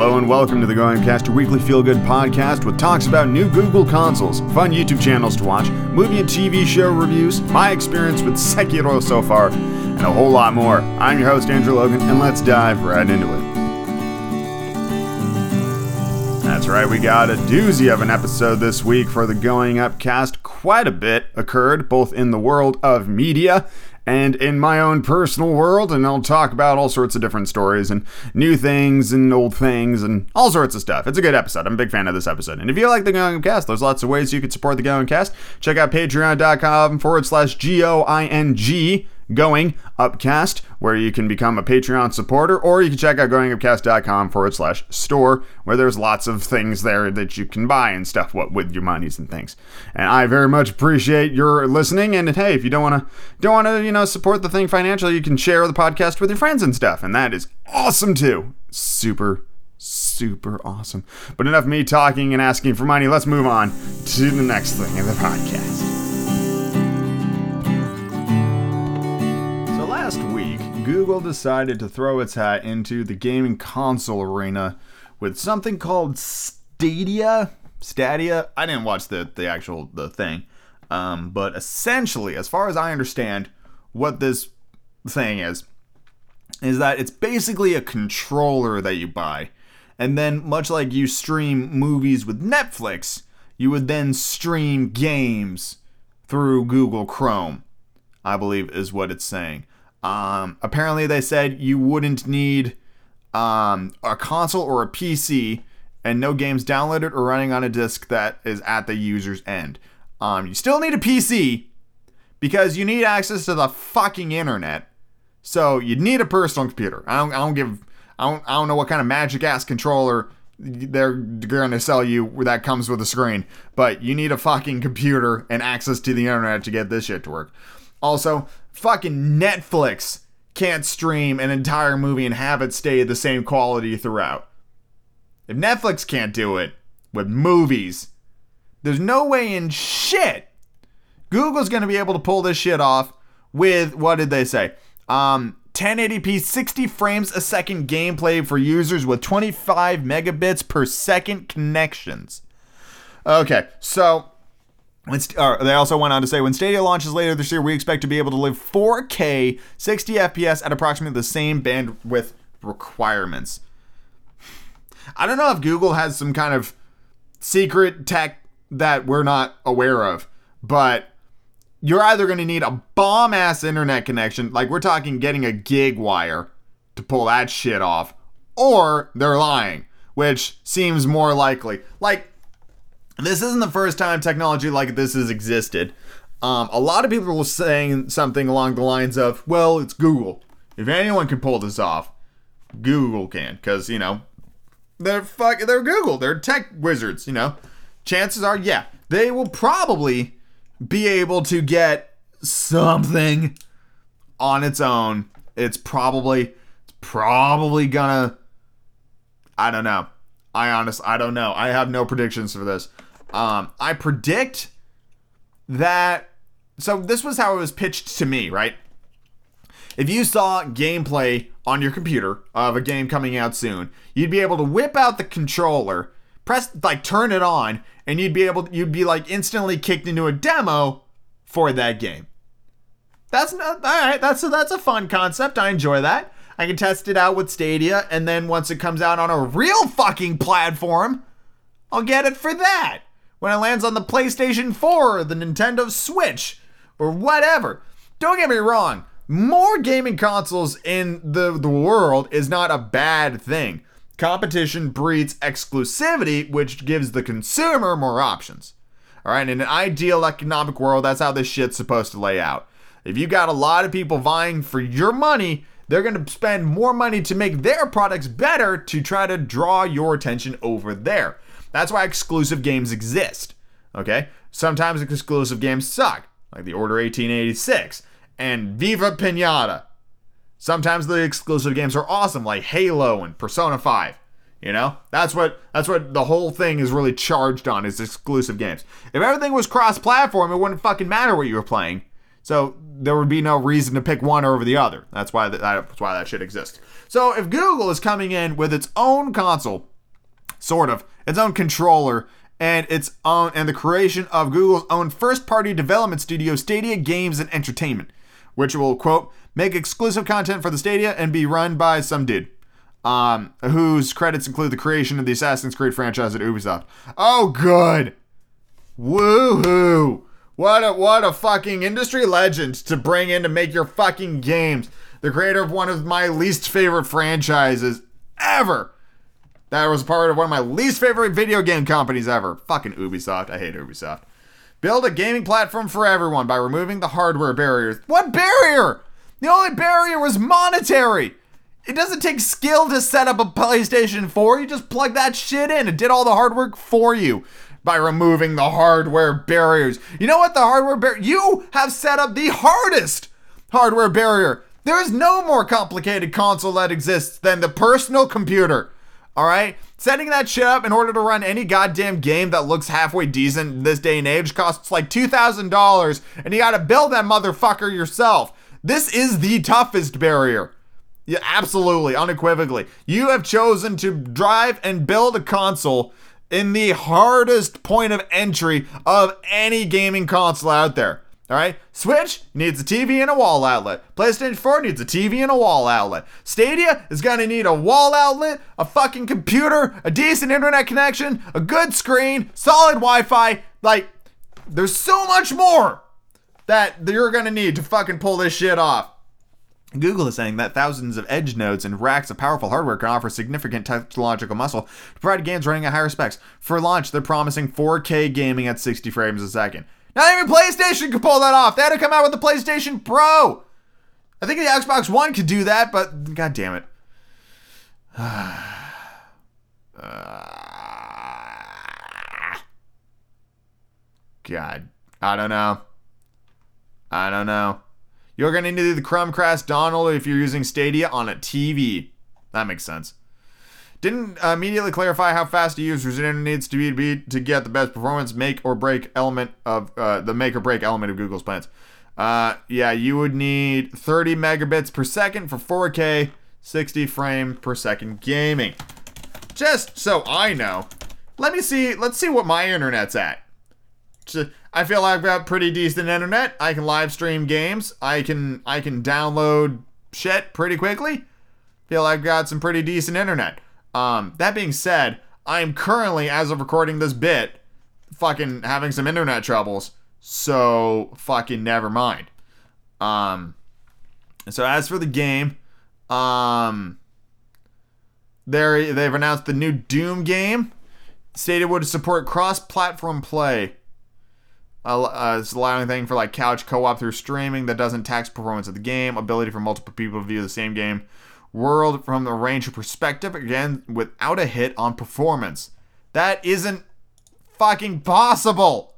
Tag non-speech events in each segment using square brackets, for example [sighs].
Hello and welcome to the Going Cast, your weekly feel good podcast with talks about new Google consoles, fun YouTube channels to watch, movie and TV show reviews, my experience with Sekiro so far, and a whole lot more. I'm your host, Andrew Logan, and let's dive right into it. That's right, we got a doozy of an episode this week for the Going Up cast. Quite a bit occurred, both in the world of media and in my own personal world, and I'll talk about all sorts of different stories and new things and old things and all sorts of stuff. It's a good episode. I'm a big fan of this episode. And if you like the Going Cast, there's lots of ways you can support the Going Cast. Check out patreon.com forward slash G O I N G Going Upcast, where you can become a Patreon supporter, or you can check out goingupcast.com forward slash store, where there's lots of things there that you can buy and stuff what with your monies and things. And I very much appreciate your listening. And hey, if you don't want to don't want to you know support the thing financially, you can share the podcast with your friends and stuff, and that is awesome too. Super super awesome. But enough me talking and asking for money. Let's move on to the next thing in the podcast. Google decided to throw its hat into the gaming console arena with something called Stadia. Stadia. I didn't watch the the actual the thing, um, but essentially, as far as I understand, what this thing is is that it's basically a controller that you buy. And then, much like you stream movies with Netflix, you would then stream games through Google Chrome, I believe is what it's saying. Um, apparently, they said you wouldn't need um, a console or a PC and no games downloaded or running on a disk that is at the user's end. Um, you still need a PC because you need access to the fucking internet. So you need a personal computer. I don't, I don't give. I don't, I don't know what kind of magic ass controller they're going to sell you that comes with a screen, but you need a fucking computer and access to the internet to get this shit to work. Also, fucking Netflix can't stream an entire movie and have it stay the same quality throughout. If Netflix can't do it with movies, there's no way in shit Google's going to be able to pull this shit off with what did they say? Um 1080p 60 frames a second gameplay for users with 25 megabits per second connections. Okay, so when, uh, they also went on to say when Stadia launches later this year, we expect to be able to live 4K 60 FPS at approximately the same bandwidth requirements. I don't know if Google has some kind of secret tech that we're not aware of, but you're either going to need a bomb ass internet connection, like we're talking getting a gig wire to pull that shit off, or they're lying, which seems more likely. Like, this isn't the first time technology like this has existed. Um, a lot of people were saying something along the lines of, well, it's Google. If anyone can pull this off, Google can, because, you know, they're fuck, they're Google, they're tech wizards, you know. Chances are, yeah, they will probably be able to get something on its own. It's probably it's probably gonna I don't know. I honest I don't know. I have no predictions for this. Um I predict that so this was how it was pitched to me, right? If you saw gameplay on your computer of a game coming out soon, you'd be able to whip out the controller, press like turn it on, and you'd be able you'd be like instantly kicked into a demo for that game. That's not all right. That's a, that's a fun concept. I enjoy that. I can test it out with Stadia, and then once it comes out on a real fucking platform, I'll get it for that. When it lands on the PlayStation 4 or the Nintendo Switch or whatever. Don't get me wrong. More gaming consoles in the, the world is not a bad thing. Competition breeds exclusivity, which gives the consumer more options. All right, in an ideal economic world, that's how this shit's supposed to lay out. If you got a lot of people vying for your money, they're going to spend more money to make their products better to try to draw your attention over there. That's why exclusive games exist. Okay? Sometimes exclusive games suck, like the Order 1886 and Viva Pinata. Sometimes the exclusive games are awesome, like Halo and Persona 5. You know, that's what that's what the whole thing is really charged on is exclusive games. If everything was cross-platform, it wouldn't fucking matter what you were playing. So there would be no reason to pick one over the other. That's why that, that's why that shit exists. So if Google is coming in with its own console sort of, its own controller and its own and the creation of Google's own first-party development studio, Stadia Games and Entertainment, which will quote make exclusive content for the Stadia and be run by some dude. Um, whose credits include the creation of the Assassin's Creed franchise at Ubisoft. Oh, good. Woohoo! What a what a fucking industry legend to bring in to make your fucking games. The creator of one of my least favorite franchises ever. That was part of one of my least favorite video game companies ever. Fucking Ubisoft. I hate Ubisoft. Build a gaming platform for everyone by removing the hardware barriers. What barrier? The only barrier was monetary. It doesn't take skill to set up a PlayStation 4. You just plug that shit in. It did all the hard work for you by removing the hardware barriers. You know what the hardware barrier? You have set up the hardest hardware barrier. There is no more complicated console that exists than the personal computer. All right? Setting that shit up in order to run any goddamn game that looks halfway decent in this day and age costs like $2,000 and you got to build that motherfucker yourself. This is the toughest barrier. Yeah, absolutely, unequivocally. You have chosen to drive and build a console in the hardest point of entry of any gaming console out there. All right, Switch needs a TV and a wall outlet. PlayStation 4 needs a TV and a wall outlet. Stadia is gonna need a wall outlet, a fucking computer, a decent internet connection, a good screen, solid Wi Fi. Like, there's so much more that you're gonna need to fucking pull this shit off. Google is saying that thousands of edge nodes and racks of powerful hardware can offer significant technological muscle to provide games running at higher specs. For launch, they're promising 4K gaming at 60 frames a second. Not even PlayStation could pull that off. They had to come out with the PlayStation Pro. I think the Xbox One could do that, but god damn it. [sighs] God, I don't know. I don't know. You're going to need the Chromecast dongle if you're using Stadia on a TV. That makes sense. Didn't uh, immediately clarify how fast a user's internet needs to be to, get the best performance, make or break element of uh, the make or break element of Google's plans. Uh, yeah, you would need 30 megabits per second for 4K, 60 frame per second gaming. Just so I know, let me see. Let's see what my internet's at. I feel like I've got pretty decent internet. I can live stream games. I can I can download shit pretty quickly. Feel like I've got some pretty decent internet. Um, that being said, I am currently, as of recording this bit, fucking having some internet troubles. So fucking never mind. Um, so as for the game, um, they they've announced the new Doom game. Stadia would support cross-platform play uh, it's allowing thing for like couch co-op through streaming that doesn't tax performance of the game. Ability for multiple people to view the same game world from the range of perspective. Again, without a hit on performance. That isn't fucking possible.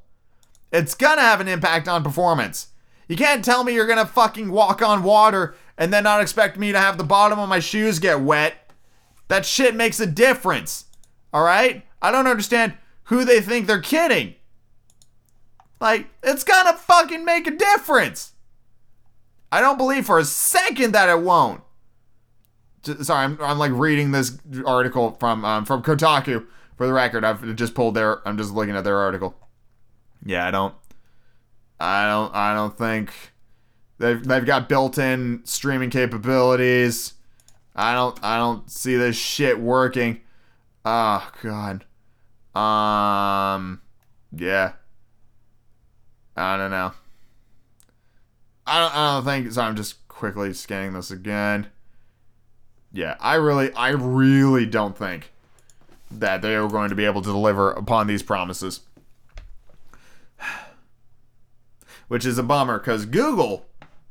It's gonna have an impact on performance. You can't tell me you're gonna fucking walk on water and then not expect me to have the bottom of my shoes get wet. That shit makes a difference. All right? I don't understand who they think they're kidding. Like, it's gonna fucking make a difference. I don't believe for a second that it won't. Sorry, I'm, I'm like reading this article from um, from Kotaku. For the record, I've just pulled their. I'm just looking at their article. Yeah, I don't. I don't. I don't think they've they've got built-in streaming capabilities. I don't. I don't see this shit working. Oh god. Um. Yeah. I don't know. I don't, I don't think so. I'm just quickly scanning this again. Yeah, I really, I really don't think that they are going to be able to deliver upon these promises. [sighs] Which is a bummer because Google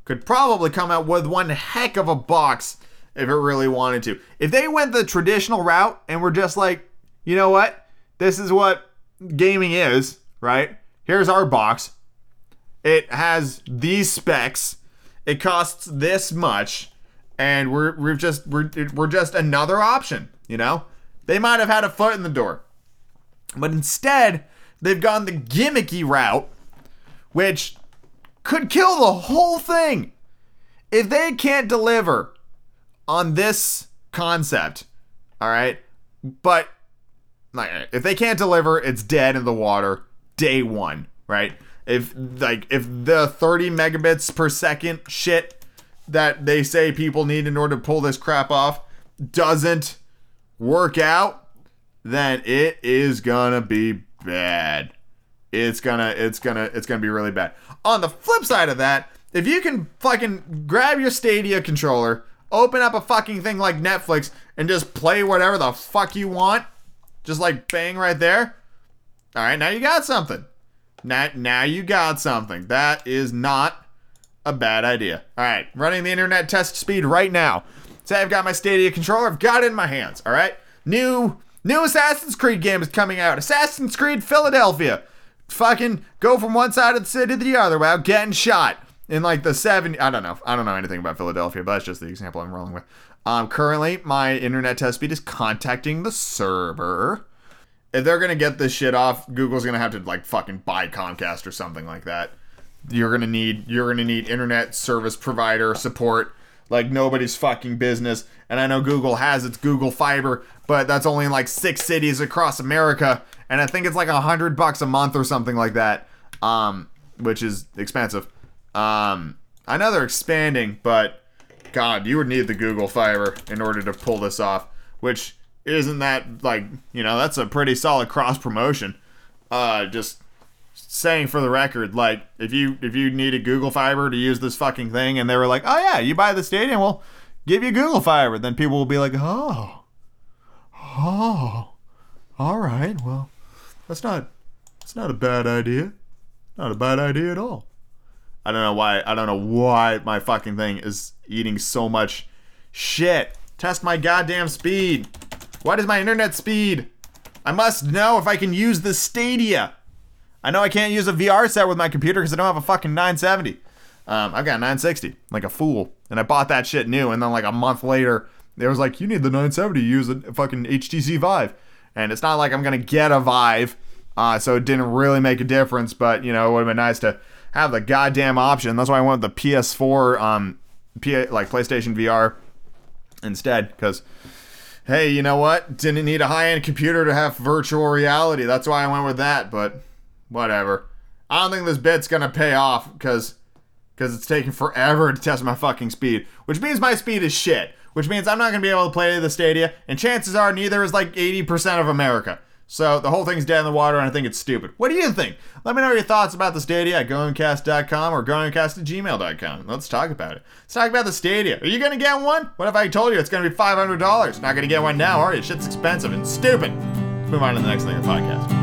could probably come out with one heck of a box if it really wanted to. If they went the traditional route and were just like, you know what? This is what gaming is, right? Here's our box. It has these specs. It costs this much, and we're we're just we're we're just another option. You know, they might have had a foot in the door, but instead they've gone the gimmicky route, which could kill the whole thing. If they can't deliver on this concept, all right, but like if they can't deliver, it's dead in the water day one, right? If like if the 30 megabits per second shit that they say people need in order to pull this crap off doesn't work out, then it is gonna be bad. It's gonna it's gonna it's gonna be really bad. On the flip side of that, if you can fucking grab your Stadia controller, open up a fucking thing like Netflix, and just play whatever the fuck you want, just like bang right there. All right, now you got something. Now, now you got something. That is not a bad idea. All right, running the internet test speed right now. Say I've got my Stadia controller. I've got it in my hands. All right, new new Assassin's Creed game is coming out. Assassin's Creed Philadelphia. Fucking go from one side of the city to the other without getting shot in like the 70 I don't know. I don't know anything about Philadelphia, but that's just the example I'm rolling with. Um, currently, my internet test speed is contacting the server. If they're gonna get this shit off, Google's gonna have to like fucking buy Comcast or something like that. You're gonna need you're gonna need internet service provider support like nobody's fucking business. And I know Google has its Google Fiber, but that's only in like six cities across America, and I think it's like a hundred bucks a month or something like that, um, which is expensive. Um, I know they're expanding, but God, you would need the Google Fiber in order to pull this off, which isn't that like you know that's a pretty solid cross promotion. Uh, just saying for the record, like if you if you needed Google Fiber to use this fucking thing, and they were like, oh yeah, you buy the Stadia, we'll give you Google Fiber, then people will be like, oh, oh, all right, well, that's not that's not a bad idea, not a bad idea at all. I don't know why. I don't know why my fucking thing is eating so much shit. Test my goddamn speed. What is my internet speed? I must know if I can use the Stadia. I know I can't use a VR set with my computer because I don't have a fucking 970. Um, I've got a 960, like a fool. And I bought that shit new. And then, like, a month later, it was like, you need the 970 to use a fucking HTC Vive. And it's not like I'm going to get a Vive. Uh, so it didn't really make a difference. But, you know, it would have been nice to have the goddamn option. That's why I went with the PS4, um, P- like PlayStation VR instead. Because, hey, you know what? Didn't need a high end computer to have virtual reality. That's why I went with that. But whatever. I don't think this bit's gonna pay off because because it's taking forever to test my fucking speed, which means my speed is shit. Which means I'm not gonna be able to play the Stadia, and chances are neither is like 80% of America. So the whole thing's dead in the water, and I think it's stupid. What do you think? Let me know your thoughts about the Stadia at goingcast.com or goingcast at gmail.com. Let's talk about it. Let's talk about the Stadia. Are you gonna get one? What if I told you it's gonna be $500? Not gonna get one now, are you? Shit's expensive and stupid. Let's move on to the next thing in the podcast.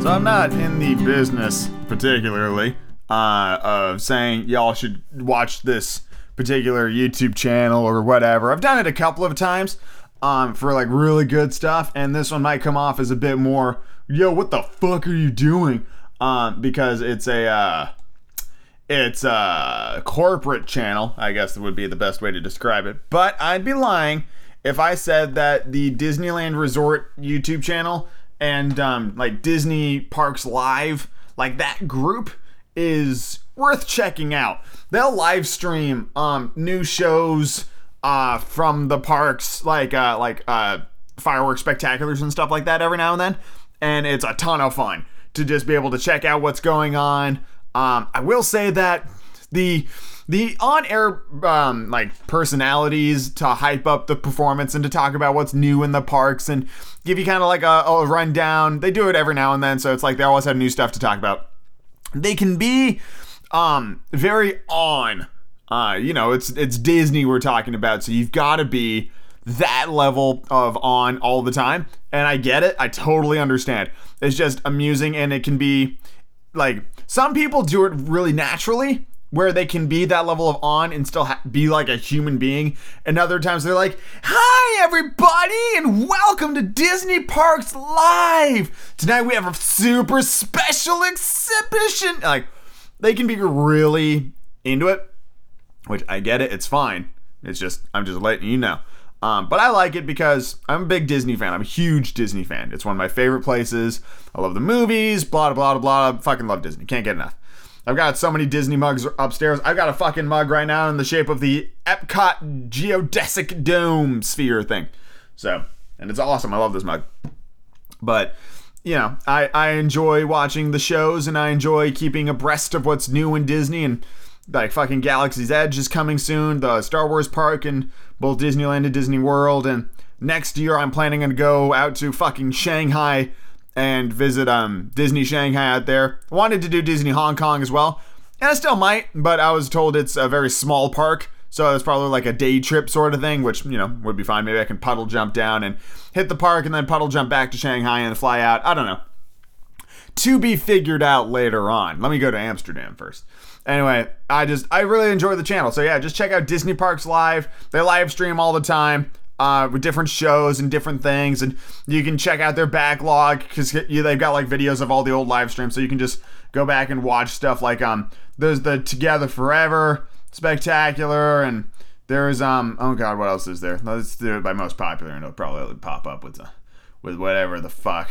So I'm not in the business particularly uh, of saying y'all should watch this particular YouTube channel or whatever. I've done it a couple of times um, for like really good stuff, and this one might come off as a bit more, yo, what the fuck are you doing? Um, because it's a uh, it's a corporate channel, I guess would be the best way to describe it. But I'd be lying if I said that the Disneyland Resort YouTube channel and um, like Disney Parks Live, like that group is worth checking out. They'll live stream um, new shows uh, from the parks, like uh, like uh, fireworks spectaculars and stuff like that every now and then, and it's a ton of fun to just be able to check out what's going on. Um, I will say that the the on-air um, like personalities to hype up the performance and to talk about what's new in the parks and give you kind of like a, a rundown. They do it every now and then, so it's like they always have new stuff to talk about. They can be um, very on. Uh, you know, it's it's Disney we're talking about, so you've got to be that level of on all the time. And I get it. I totally understand. It's just amusing and it can be like some people do it really naturally where they can be that level of on and still ha- be like a human being. And other times they're like, Hi, everybody, and welcome to Disney Parks Live. Tonight we have a super special exhibition. Like, they can be really into it, which I get it. It's fine. It's just, I'm just letting you know. Um, but I like it because I'm a big Disney fan. I'm a huge Disney fan. It's one of my favorite places. I love the movies, blah, blah, blah, blah. Fucking love Disney. Can't get enough. I've got so many Disney mugs upstairs. I've got a fucking mug right now in the shape of the Epcot geodesic dome sphere thing. So, and it's awesome. I love this mug. But you know, I, I enjoy watching the shows and I enjoy keeping abreast of what's new in Disney and like fucking Galaxy's Edge is coming soon, the Star Wars park in both Disneyland and Disney World, and next year I'm planning to go out to fucking Shanghai and visit um Disney Shanghai out there. Wanted to do Disney Hong Kong as well. And I still might, but I was told it's a very small park. So it's probably like a day trip sort of thing, which, you know, would be fine. Maybe I can puddle jump down and hit the park and then puddle jump back to Shanghai and fly out. I don't know. To be figured out later on. Let me go to Amsterdam first. Anyway, I just, I really enjoy the channel. So yeah, just check out Disney Parks Live. They live stream all the time. Uh, with different shows and different things, and you can check out their backlog because they've got like videos of all the old live streams, so you can just go back and watch stuff like um, there's the Together Forever, spectacular and there's um oh god what else is there? Let's do it by most popular and it'll probably pop up with the with whatever the fuck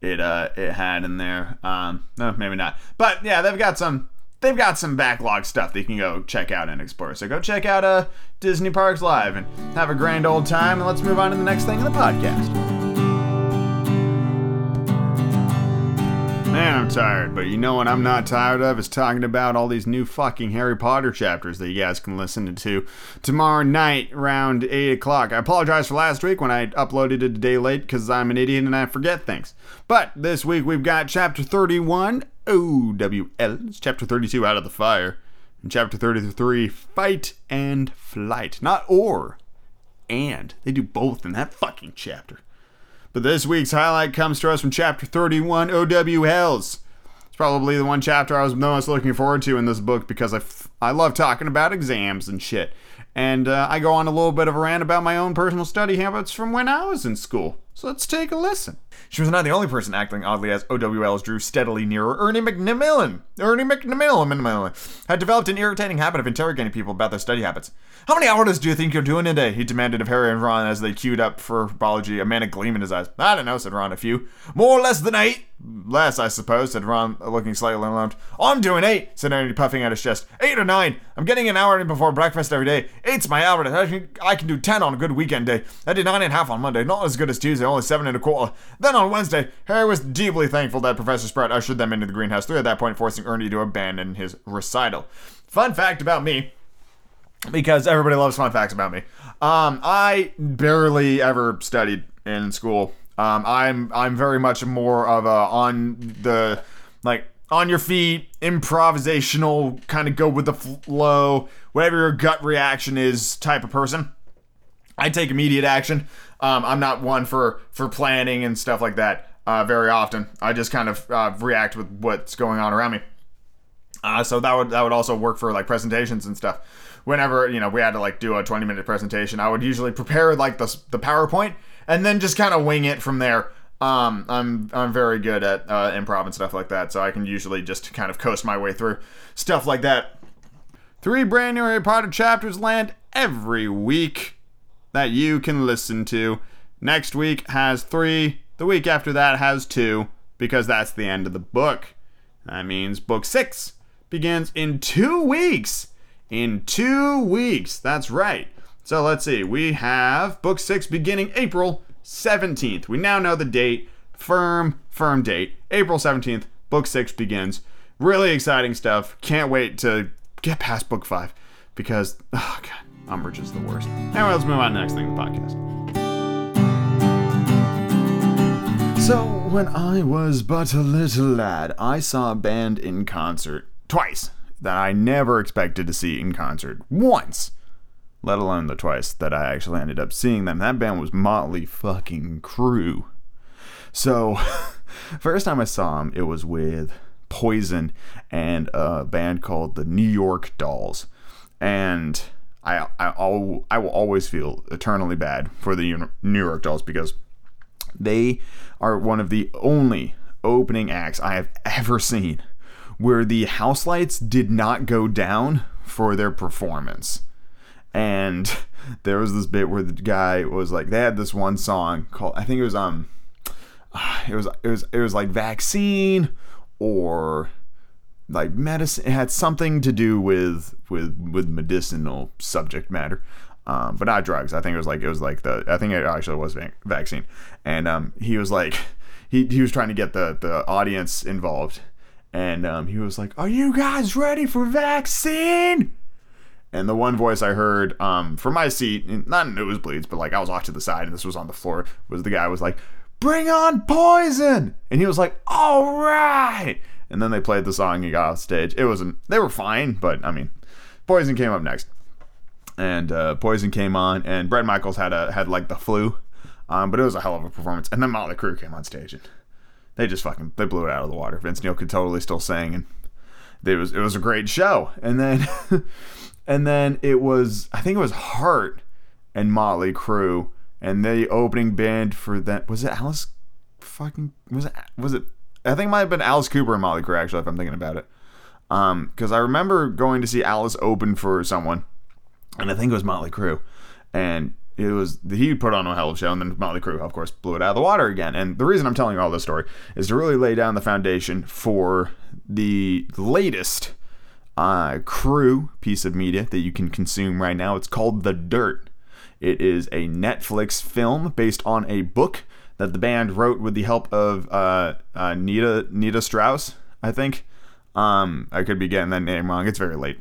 it uh it had in there. Um no maybe not. But yeah they've got some they've got some backlog stuff that you can go check out and explore so go check out uh disney parks live and have a grand old time and let's move on to the next thing in the podcast Man, I'm tired, but you know what I'm not tired of is talking about all these new fucking Harry Potter chapters that you guys can listen to tomorrow night around 8 o'clock. I apologize for last week when I uploaded it a day late because I'm an idiot and I forget things. But this week we've got chapter 31, OWL, chapter 32, Out of the Fire, and chapter 33, Fight and Flight. Not or, and. They do both in that fucking chapter. But this week's highlight comes to us from chapter 31, O.W.L.s. It's probably the one chapter I was most looking forward to in this book because I, f- I love talking about exams and shit. And uh, I go on a little bit of a rant about my own personal study habits from when I was in school. So let's take a listen. She was not the only person acting oddly as OWLs drew steadily nearer. Ernie McNamillan, Ernie McNamillan, had developed an irritating habit of interrogating people about their study habits. How many hours do you think you're doing a day? He demanded of Harry and Ron as they queued up for Herbology, a manic gleam in his eyes. I don't know, said Ron. A few. More or less than eight? Less, I suppose, said Ron, looking slightly alarmed. I'm doing eight, said Ernie, puffing out his chest. Eight or nine. I'm getting an hour in before breakfast every day. Eight's my average. I can, I can do ten on a good weekend day. I did nine and a half on Monday. Not as good as Tuesday, only seven and a quarter. Then on Wednesday, Harry was deeply thankful that Professor Sprout ushered them into the greenhouse three at that point, forcing Ernie to abandon his recital. Fun fact about me because everybody loves fun facts about me. Um, I barely ever studied in school. Um, I'm I'm very much more of a on the like on your feet, improvisational, kind of go with the flow, whatever your gut reaction is type of person. I take immediate action. Um, I'm not one for for planning and stuff like that uh, very often. I just kind of uh, react with what's going on around me. Uh, so that would that would also work for like presentations and stuff whenever you know we had to like do a 20 minute presentation, I would usually prepare like the the PowerPoint and then just kind of wing it from there. Um, I'm I'm very good at uh, improv and stuff like that, so I can usually just kind of coast my way through stuff like that. Three brand new Harry Potter chapters land every week that you can listen to. Next week has three. The week after that has two because that's the end of the book. That means book six begins in two weeks in two weeks. That's right. So let's see. We have book six beginning April 17th. We now know the date. Firm, firm date. April 17th, book six begins. Really exciting stuff. Can't wait to get past book five because, oh God, Umbridge is the worst. Anyway, let's move on to the next thing in the podcast. So, when I was but a little lad, I saw a band in concert twice that I never expected to see in concert once, let alone the twice that I actually ended up seeing them. That band was Motley fucking Crue. So, [laughs] first time I saw them, it was with Poison and a band called the New York Dolls. And I, I, all, I will always feel eternally bad for the New York Dolls because they are one of the only opening acts I have ever seen where the house lights did not go down for their performance. And [laughs] there was this bit where the guy was like, they had this one song called, I think it was um, [sighs] it was it was it was like vaccine or like medicine. It had something to do with with with medicinal subject matter. Um, but not drugs. I think it was like it was like the I think it actually was vac- vaccine, and um, he was like he he was trying to get the the audience involved, and um, he was like, "Are you guys ready for vaccine?" And the one voice I heard um, from my seat, not in nosebleeds, but like I was off to the side and this was on the floor, was the guy was like, "Bring on poison!" And he was like, "All right." And then they played the song and got off stage. It wasn't. They were fine, but I mean, poison came up next, and uh, poison came on, and Bret Michaels had a had like the flu, um, but it was a hell of a performance. And then Motley Crue came on stage and they just fucking they blew it out of the water. Vince Neil could totally still sing and it was it was a great show. And then [laughs] and then it was I think it was Heart and Motley Crue and the opening band for that was it Alice fucking was it was it I think it might have been Alice Cooper and Motley Crue actually if I'm thinking about it. Um, because I remember going to see Alice open for someone, and I think it was Motley Crue, and it was he put on a hell of a show, and then Motley Crue, of course, blew it out of the water again. And the reason I'm telling you all this story is to really lay down the foundation for the latest uh, Crue piece of media that you can consume right now. It's called The Dirt. It is a Netflix film based on a book that the band wrote with the help of uh, uh, Nita Nita Strauss, I think. Um, I could be getting that name wrong. It's very late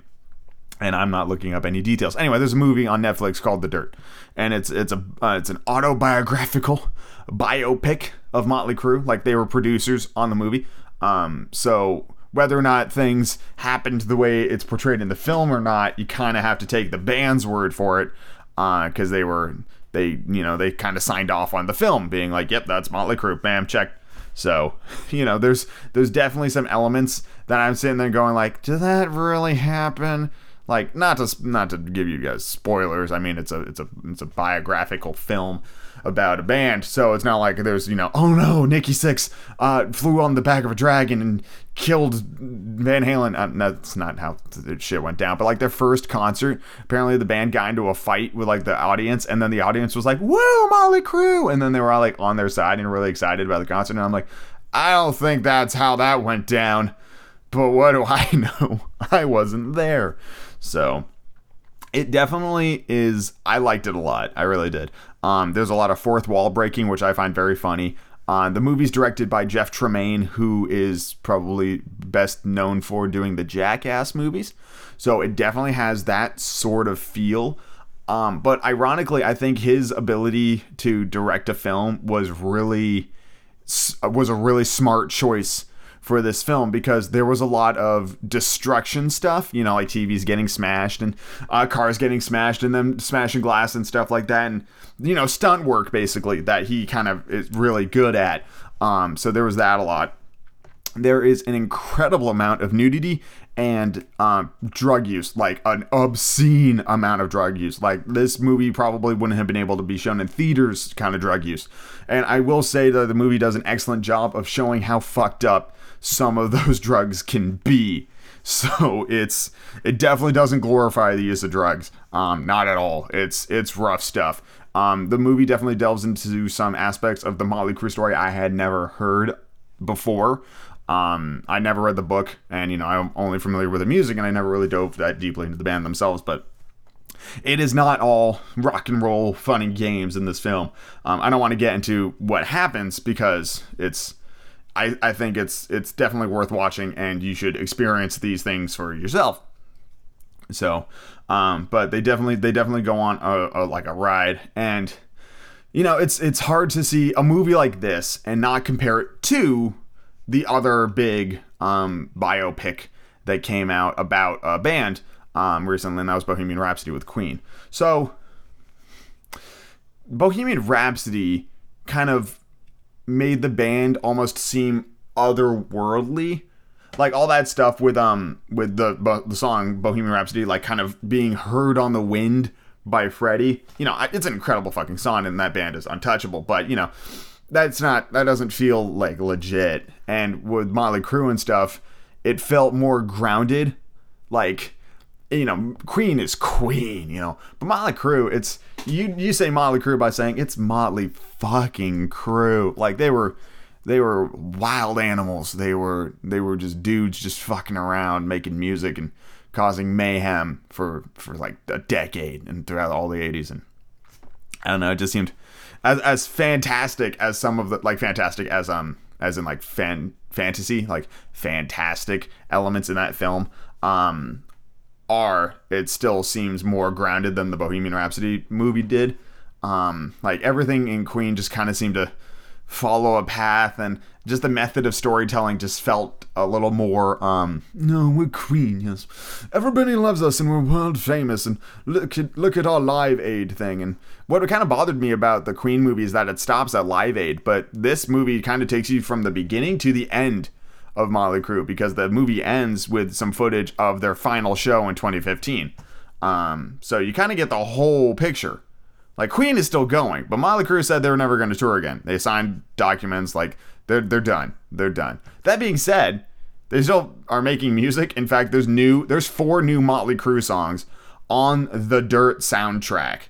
and I'm not looking up any details. Anyway, there's a movie on Netflix called The Dirt, and it's it's a uh, it's an autobiographical [laughs] biopic of Motley Crue. Like they were producers on the movie. Um, so whether or not things happened the way it's portrayed in the film or not, you kind of have to take the band's word for it, because uh, they were they you know they kind of signed off on the film, being like, "Yep, that's Motley Crue." Bam, check. So, [laughs] you know, there's there's definitely some elements that I'm sitting there going like, "Did that really happen?" Like not to not to give you guys spoilers. I mean, it's a it's a it's a biographical film about a band, so it's not like there's you know, oh no, Nikki Sixx uh, flew on the back of a dragon and killed Van Halen. Uh, that's not how the shit went down. But like their first concert, apparently the band got into a fight with like the audience, and then the audience was like, "Woo, Motley Crue, and then they were all like on their side and really excited about the concert. And I'm like, I don't think that's how that went down. But what do I [laughs] know? I wasn't there. So it definitely is. I liked it a lot. I really did. Um, there's a lot of fourth wall breaking, which I find very funny. Uh, the movie's directed by Jeff Tremaine, who is probably best known for doing the Jackass movies. So it definitely has that sort of feel. Um, but ironically, I think his ability to direct a film was really was a really smart choice for this film because there was a lot of destruction stuff, you know, like TVs getting smashed and uh, cars getting smashed and then smashing glass and stuff like that. And, you know, stunt work basically that he kind of is really good at. Um, so there was that a lot. There is an incredible amount of nudity and um, drug use, like an obscene amount of drug use. Like this movie probably wouldn't have been able to be shown in theaters, kind of drug use. And I will say that the movie does an excellent job of showing how fucked up some of [laughs] those drugs can be. So it's it definitely doesn't glorify the use of drugs. Um, not at all. It's it's rough stuff. Um, the movie definitely delves into some aspects of the Motley Crue story I had never heard before. Um, I never read the book, and you know I'm only familiar with the music, and I never really dove that deeply into the band themselves. But it is not all rock and roll funny games in this film. Um, I don't want to get into what happens because it's I, I think it's it's definitely worth watching and you should experience these things for yourself. So, um, but they definitely they definitely go on a, a like a ride and you know it's it's hard to see a movie like this and not compare it to the other big um, biopic that came out about a band um, recently, and that was Bohemian Rhapsody with Queen. So, Bohemian Rhapsody kind of made the band almost seem otherworldly like all that stuff with um with the the song Bohemian Rhapsody like kind of being heard on the wind by Freddie. You know, it's an incredible fucking song and that band is untouchable, but you know, that's not that doesn't feel like legit. And with Motley Crue and stuff, it felt more grounded like you know, Queen is Queen, you know. But Motley Crue, it's you you say Motley Crue by saying it's Motley fucking Crue. Like they were they were wild animals. They were they were just dudes just fucking around making music and causing mayhem for for like a decade and throughout all the 80s and I don't know, it just seemed as as fantastic as some of the like fantastic as um as in like fan fantasy, like fantastic elements in that film um are, it still seems more grounded than the Bohemian Rhapsody movie did. Um like everything in Queen just kind of seemed to follow a path and just the method of storytelling just felt a little more um no we're queen yes everybody loves us and we're world famous and look at look at our live aid thing. And what kind of bothered me about the queen movie is that it stops at live aid but this movie kind of takes you from the beginning to the end of Motley Crue because the movie ends with some footage of their final show in 2015 um so you kind of get the whole picture like Queen is still going, but Motley Crue said they were never going to tour again. They signed documents like they're they're done. They're done. That being said, they still are making music. In fact, there's new there's four new Motley Crue songs on the Dirt soundtrack.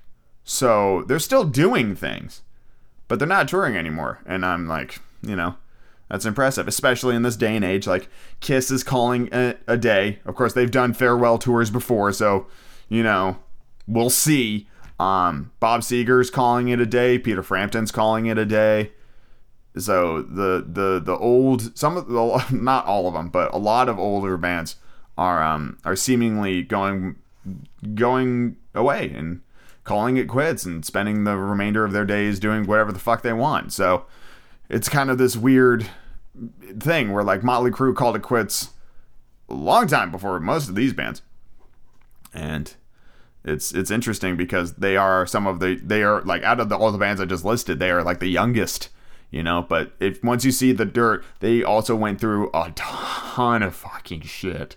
So they're still doing things, but they're not touring anymore. And I'm like, you know, that's impressive, especially in this day and age. Like Kiss is calling a, a day. Of course, they've done farewell tours before, so you know, we'll see. Um, Bob Seger's calling it a day. Peter Frampton's calling it a day. So the the the old some of the [laughs] not all of them, but a lot of older bands are um are seemingly going going away and calling it quits and spending the remainder of their days doing whatever the fuck they want. So it's kind of this weird thing where like Motley Crue called it quits a long time before most of these bands. And it's it's interesting because they are some of the they are like out of the, all the bands I just listed, they are like the youngest, you know. But if once you see the dirt, they also went through a ton of fucking shit.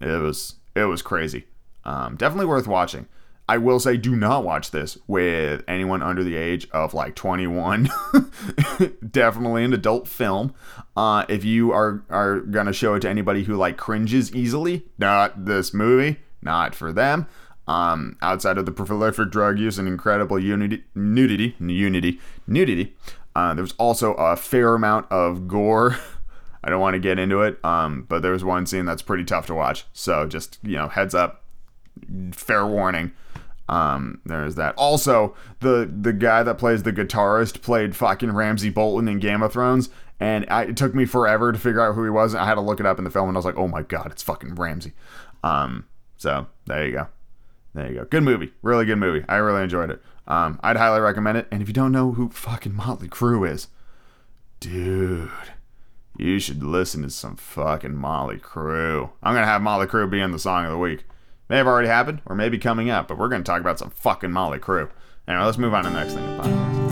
It was it was crazy. Um, definitely worth watching. I will say, do not watch this with anyone under the age of like 21. [laughs] Definitely an adult film. Uh, if you are are gonna show it to anybody who like cringes easily, not this movie. Not for them. Um, outside of the prolific drug use and incredible unity, nudity, unity, nudity, uh, there was also a fair amount of gore. [laughs] I don't want to get into it, um, but there was one scene that's pretty tough to watch. So just you know, heads up, fair warning. Um, there's that. Also, the the guy that plays the guitarist played fucking Ramsay Bolton in Game of Thrones, and I, it took me forever to figure out who he was. I had to look it up in the film, and I was like, oh my god, it's fucking Ramsey. Um, so there you go. There you go. Good movie. Really good movie. I really enjoyed it. Um, I'd highly recommend it. And if you don't know who fucking Motley Crue is, dude, you should listen to some fucking Motley Crue. I'm gonna have Motley Crue be in the song of the week. May have already happened, or maybe coming up, but we're gonna talk about some fucking Motley Crue. Anyway, let's move on to the next thing.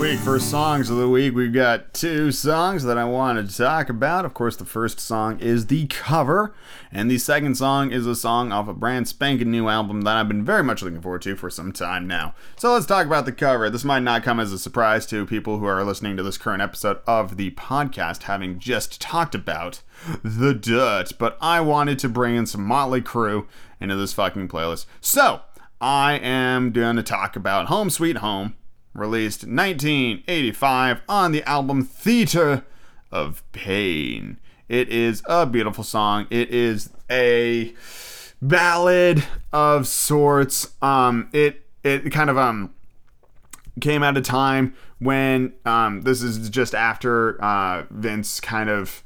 Week for songs of the week, we've got two songs that I want to talk about. Of course, the first song is the cover, and the second song is a song off a brand spanking new album that I've been very much looking forward to for some time now. So let's talk about the cover. This might not come as a surprise to people who are listening to this current episode of the podcast, having just talked about the dirt, but I wanted to bring in some Motley Crue into this fucking playlist. So I am going to talk about Home Sweet Home released 1985 on the album Theater of Pain. It is a beautiful song. It is a ballad of sorts. Um, it it kind of um came at a time when um this is just after uh Vince kind of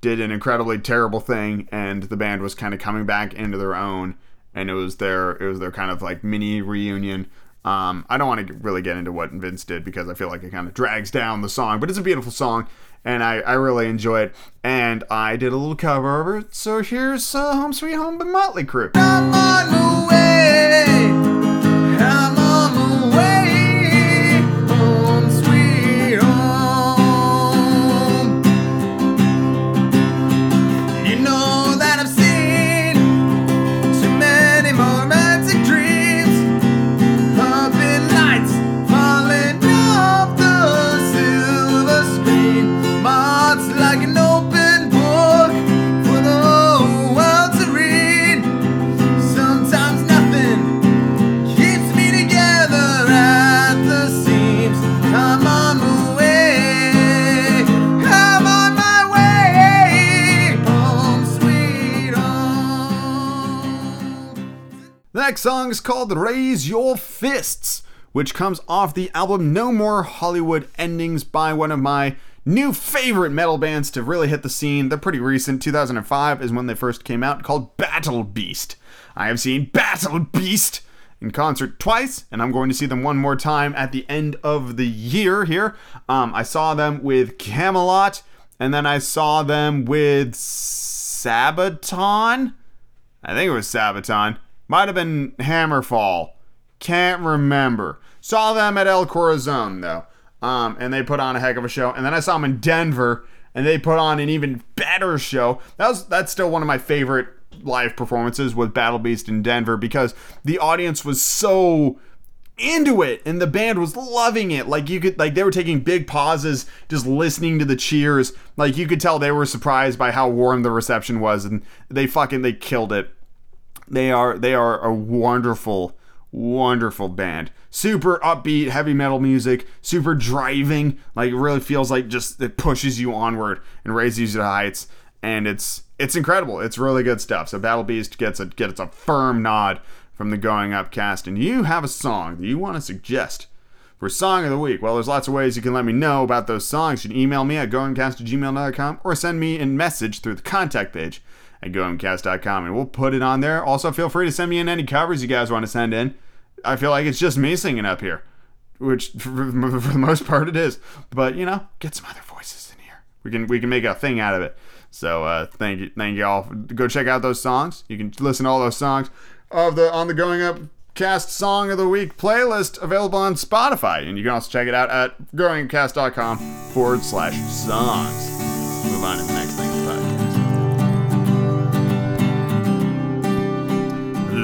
did an incredibly terrible thing and the band was kind of coming back into their own and it was their it was their kind of like mini reunion um, I don't want to really get into what Vince did because I feel like it kind of drags down the song, but it's a beautiful song and I, I really enjoy it. And I did a little cover of it. So here's uh, Home Sweet Home by Motley Crue. Song is called Raise Your Fists, which comes off the album No More Hollywood Endings by one of my new favorite metal bands to really hit the scene. They're pretty recent. 2005 is when they first came out, called Battle Beast. I have seen Battle Beast in concert twice, and I'm going to see them one more time at the end of the year here. Um, I saw them with Kamelot, and then I saw them with Sabaton. I think it was Sabaton. Might have been Hammerfall. Can't remember. Saw them at El Corazon though. Um, and they put on a heck of a show. And then I saw them in Denver, and they put on an even better show. That was that's still one of my favorite live performances with Battle Beast in Denver because the audience was so into it and the band was loving it like you could like they were taking big pauses just listening to the cheers like you could tell they were surprised by how warm the reception was and they fucking they killed it they are they are a wonderful wonderful band. Super upbeat heavy metal music super driving like it really feels like just it pushes you onward and raises you to heights. And it's it's incredible. It's really good stuff. So battle beast gets a gets a firm nod from the Going Up cast, and you have a song that you want to suggest for Song of the Week, well, there's lots of ways you can let me know about those songs. You can email me at goingcast or send me a message through the contact page at and we'll put it on there. Also, feel free to send me in any covers you guys want to send in. I feel like it's just me singing up here, which [laughs] for, the most part it is. But, you know, get some other voices in here. We can we can make a thing out of it. So uh, thank you, thank you all. Go check out those songs. You can listen to all those songs of the on the Going Up Cast Song of the Week playlist available on Spotify. And you can also check it out at goingcast.com forward slash songs. Move on to the next thing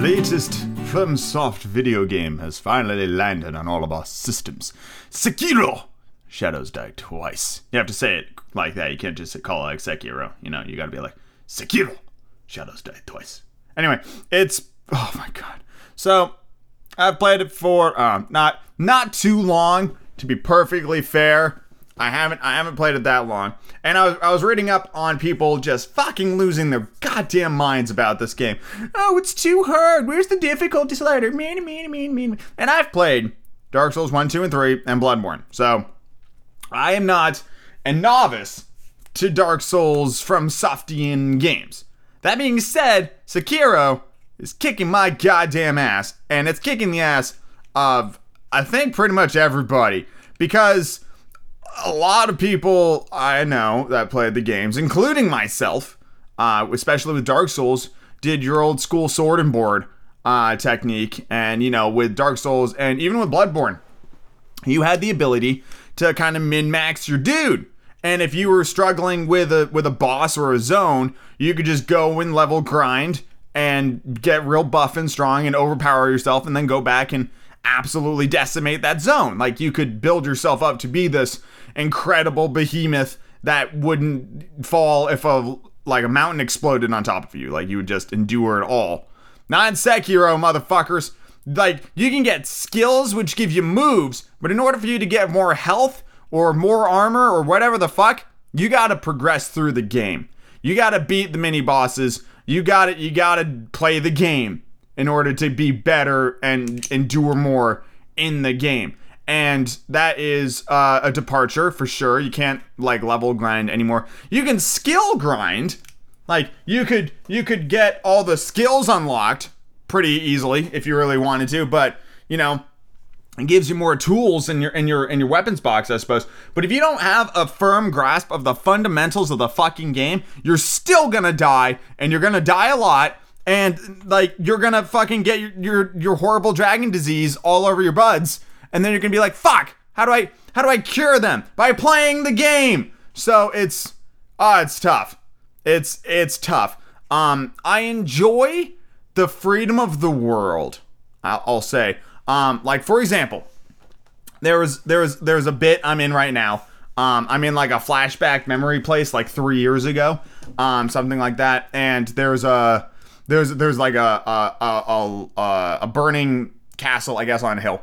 latest FromSoft video game has finally landed on all of our systems. Sekiro! Shadows Die Twice. You have to say it like that. You can't just call it Sekiro. You know, you gotta be like, Sekiro! Shadows Die Twice. Anyway, it's Oh my god. So I've played it for um, not not too long. To be perfectly fair, I haven't I haven't played it that long. And I was I was reading up on people just fucking losing their goddamn minds about this game. Oh, it's too hard. Where's the difficulty slider? Mean, mean, mean, mean. And I've played Dark Souls 1, 2, and 3, and Bloodborne. So I am not a novice to Dark Souls FromSoftian games. That being said, Sekiro is kicking my goddamn ass, and it's kicking the ass of I think pretty much everybody because a lot of people I know that played the games, including myself, uh, especially with Dark Souls, did your old school sword and board uh, technique, and you know with Dark Souls and even with Bloodborne, you had the ability to kind of min max your dude. And if you were struggling with a with a boss or a zone, you could just go and level grind and get real buff and strong and overpower yourself and then go back and absolutely decimate that zone. Like you could build yourself up to be this incredible behemoth that wouldn't fall if a like a mountain exploded on top of you. Like you would just endure it all. Not in Sekiro, motherfuckers. Like you can get skills which give you moves, but in order for you to get more health or more armor or whatever the fuck, you got to progress through the game. You got to beat the mini bosses you got it. You got to play the game in order to be better and endure more in the game. And that is uh, a departure for sure. You can't like level grind anymore. You can skill grind. Like you could you could get all the skills unlocked pretty easily if you really wanted to, but you know, it gives you more tools in your in your in your weapons box, I suppose. But if you don't have a firm grasp of the fundamentals of the fucking game, you're still gonna die, and you're gonna die a lot, and like you're gonna fucking get your your, your horrible dragon disease all over your buds, and then you're gonna be like, fuck, how do I how do I cure them? By playing the game. So it's ah, it's tough. It's it's tough. Um, I enjoy the freedom of the world. I'll, I'll say. Um, like for example, there was there was there's a bit I'm in right now. Um, I'm in like a flashback memory place like three years ago, um, something like that. And there's a there's there's like a a a, a, a burning castle, I guess, on a hill.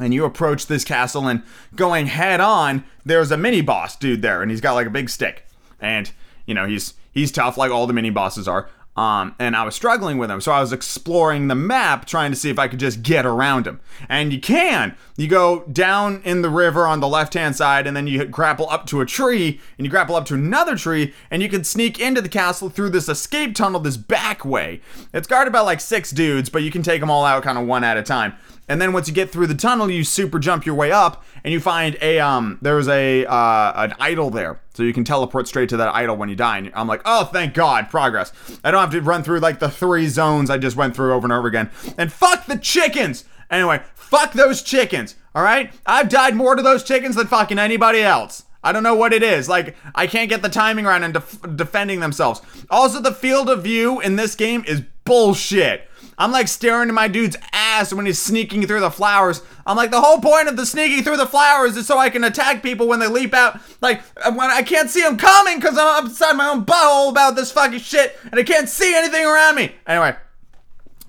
And you approach this castle and going head on, there's a mini boss dude there, and he's got like a big stick, and you know he's he's tough like all the mini bosses are. Um, and I was struggling with him. So I was exploring the map trying to see if I could just get around him. And you can. You go down in the river on the left hand side, and then you grapple up to a tree, and you grapple up to another tree, and you can sneak into the castle through this escape tunnel, this back way. It's guarded by like six dudes, but you can take them all out kind of one at a time. And then once you get through the tunnel, you super jump your way up, and you find a um. There's a uh, an idol there, so you can teleport straight to that idol when you die. And I'm like, oh, thank God, progress. I don't have to run through like the three zones I just went through over and over again. And fuck the chickens. Anyway, fuck those chickens. All right, I've died more to those chickens than fucking anybody else. I don't know what it is. Like, I can't get the timing right in def- defending themselves. Also, the field of view in this game is bullshit. I'm like staring at my dude's ass when he's sneaking through the flowers. I'm like, the whole point of the sneaking through the flowers is so I can attack people when they leap out. Like, uh, when I can't see them coming because I'm upside my own butthole about this fucking shit and I can't see anything around me. Anyway.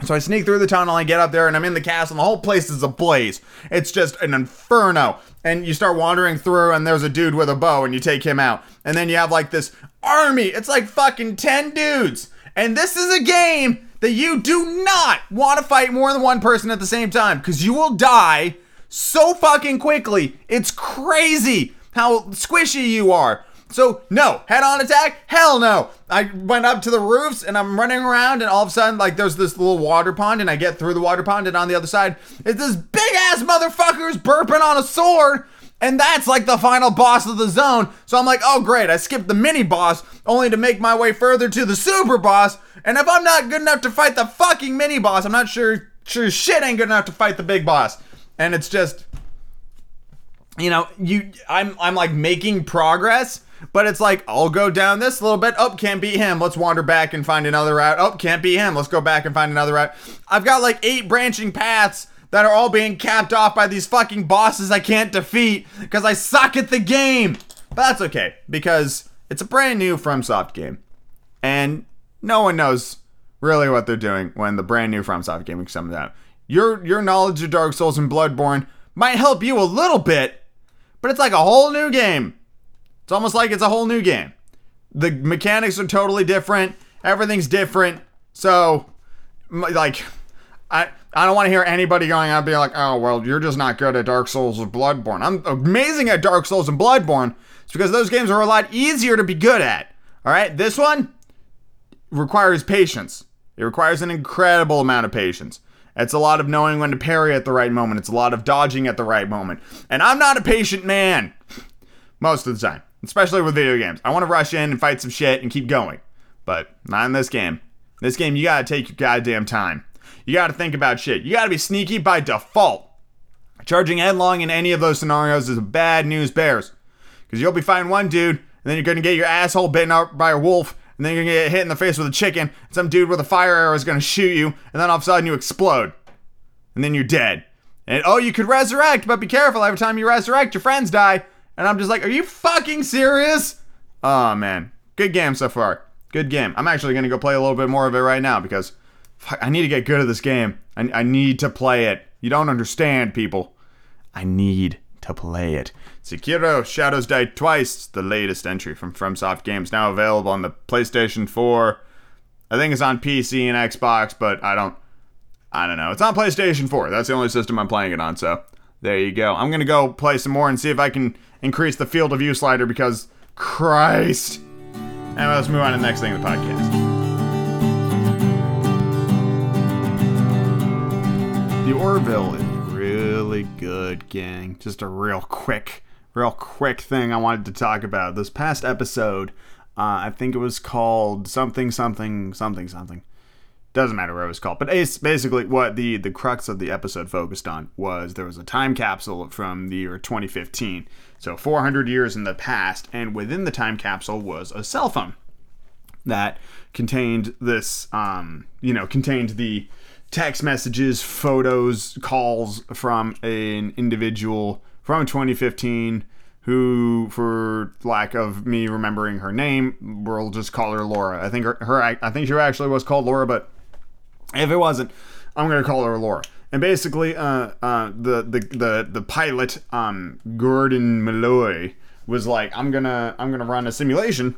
So I sneak through the tunnel, I get up there, and I'm in the castle, and the whole place is ablaze. It's just an inferno. And you start wandering through, and there's a dude with a bow, and you take him out. And then you have like this army. It's like fucking 10 dudes. And this is a game that you do not want to fight more than one person at the same time because you will die so fucking quickly. It's crazy how squishy you are. So, no, head on attack? Hell no. I went up to the roofs and I'm running around, and all of a sudden, like, there's this little water pond, and I get through the water pond, and on the other side, it's this big ass motherfucker's burping on a sword. And that's like the final boss of the zone. So I'm like, oh great, I skipped the mini boss only to make my way further to the super boss. And if I'm not good enough to fight the fucking mini boss, I'm not sure sure shit ain't good enough to fight the big boss. And it's just you know, you I'm I'm like making progress, but it's like I'll go down this a little bit. Oh, can't beat him. Let's wander back and find another route. Oh, can't beat him. Let's go back and find another route. I've got like eight branching paths that are all being capped off by these fucking bosses I can't defeat because I suck at the game. But that's okay because it's a brand new FromSoft game. And no one knows really what they're doing when the brand new FromSoft game comes out. Your your knowledge of Dark Souls and Bloodborne might help you a little bit, but it's like a whole new game. It's almost like it's a whole new game. The mechanics are totally different. Everything's different. So, like, I I don't want to hear anybody going out and being like, oh well, you're just not good at Dark Souls or Bloodborne. I'm amazing at Dark Souls and Bloodborne. It's because those games are a lot easier to be good at. All right, this one requires patience. It requires an incredible amount of patience. It's a lot of knowing when to parry at the right moment. It's a lot of dodging at the right moment. And I'm not a patient man most of the time, especially with video games. I want to rush in and fight some shit and keep going. But not in this game. This game, you gotta take your goddamn time. You gotta think about shit. You gotta be sneaky by default. Charging headlong in any of those scenarios is bad news bears. Because you'll be fighting one dude, and then you're gonna get your asshole bitten out by a wolf, and then you're gonna get hit in the face with a chicken, and some dude with a fire arrow is gonna shoot you, and then all of a sudden you explode. And then you're dead. And oh, you could resurrect, but be careful, every time you resurrect, your friends die. And I'm just like, are you fucking serious? Oh man. Good game so far. Good game. I'm actually gonna go play a little bit more of it right now because fuck, I need to get good at this game. I, I need to play it. You don't understand, people. I need to play it. Sekiro Shadows Die Twice, the latest entry from FromSoft Games, now available on the PlayStation 4. I think it's on PC and Xbox, but I don't I don't know. It's on PlayStation 4. That's the only system I'm playing it on, so there you go. I'm gonna go play some more and see if I can increase the field of view slider because Christ. Anyway, let's move on to the next thing in the podcast. The Orville is really good, gang. Just a real quick, real quick thing I wanted to talk about. This past episode, uh, I think it was called something, something, something, something. Doesn't matter what it was called, but it's basically what the the crux of the episode focused on was there was a time capsule from the year 2015, so 400 years in the past, and within the time capsule was a cell phone that contained this, um, you know, contained the text messages, photos, calls from an individual from 2015 who, for lack of me remembering her name, we'll just call her Laura. I think her, her I think she actually was called Laura, but if it wasn't, I'm gonna call her Laura. And basically, uh, uh, the, the the the pilot, um, Gordon Malloy, was like, I'm gonna I'm gonna run a simulation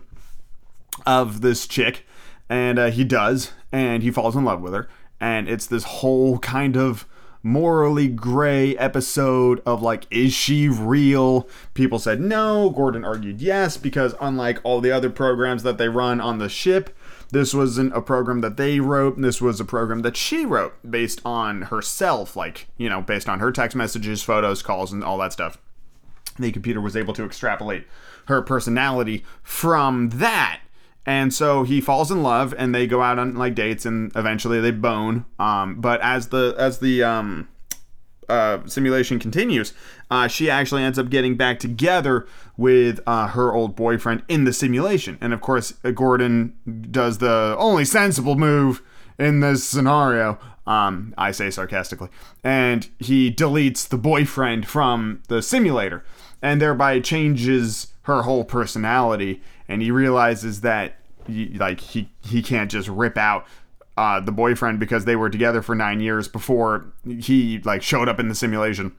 of this chick And uh, he does, and he falls in love with her. And it's this whole kind of morally gray episode of like, is she real? People said no. Gordon argued yes, because unlike all the other programs that they run on the ship, this wasn't a program that they wrote. This was a program that she wrote based on herself, like, you know, based on her text messages, photos, calls, and all that stuff. The computer was able to extrapolate her personality from that. And so he falls in love and they go out on like dates and eventually they bone. Um, but as the as the um, uh, simulation continues, uh, she actually ends up getting back together with uh, her old boyfriend in the simulation. And of course, Gordon does the only sensible move in this scenario. Um, I say sarcastically. And he deletes the boyfriend from the simulator and thereby changes her whole personality. And he realizes that he, like he he can't just rip out uh, the boyfriend because they were together for nine years before he like showed up in the simulation,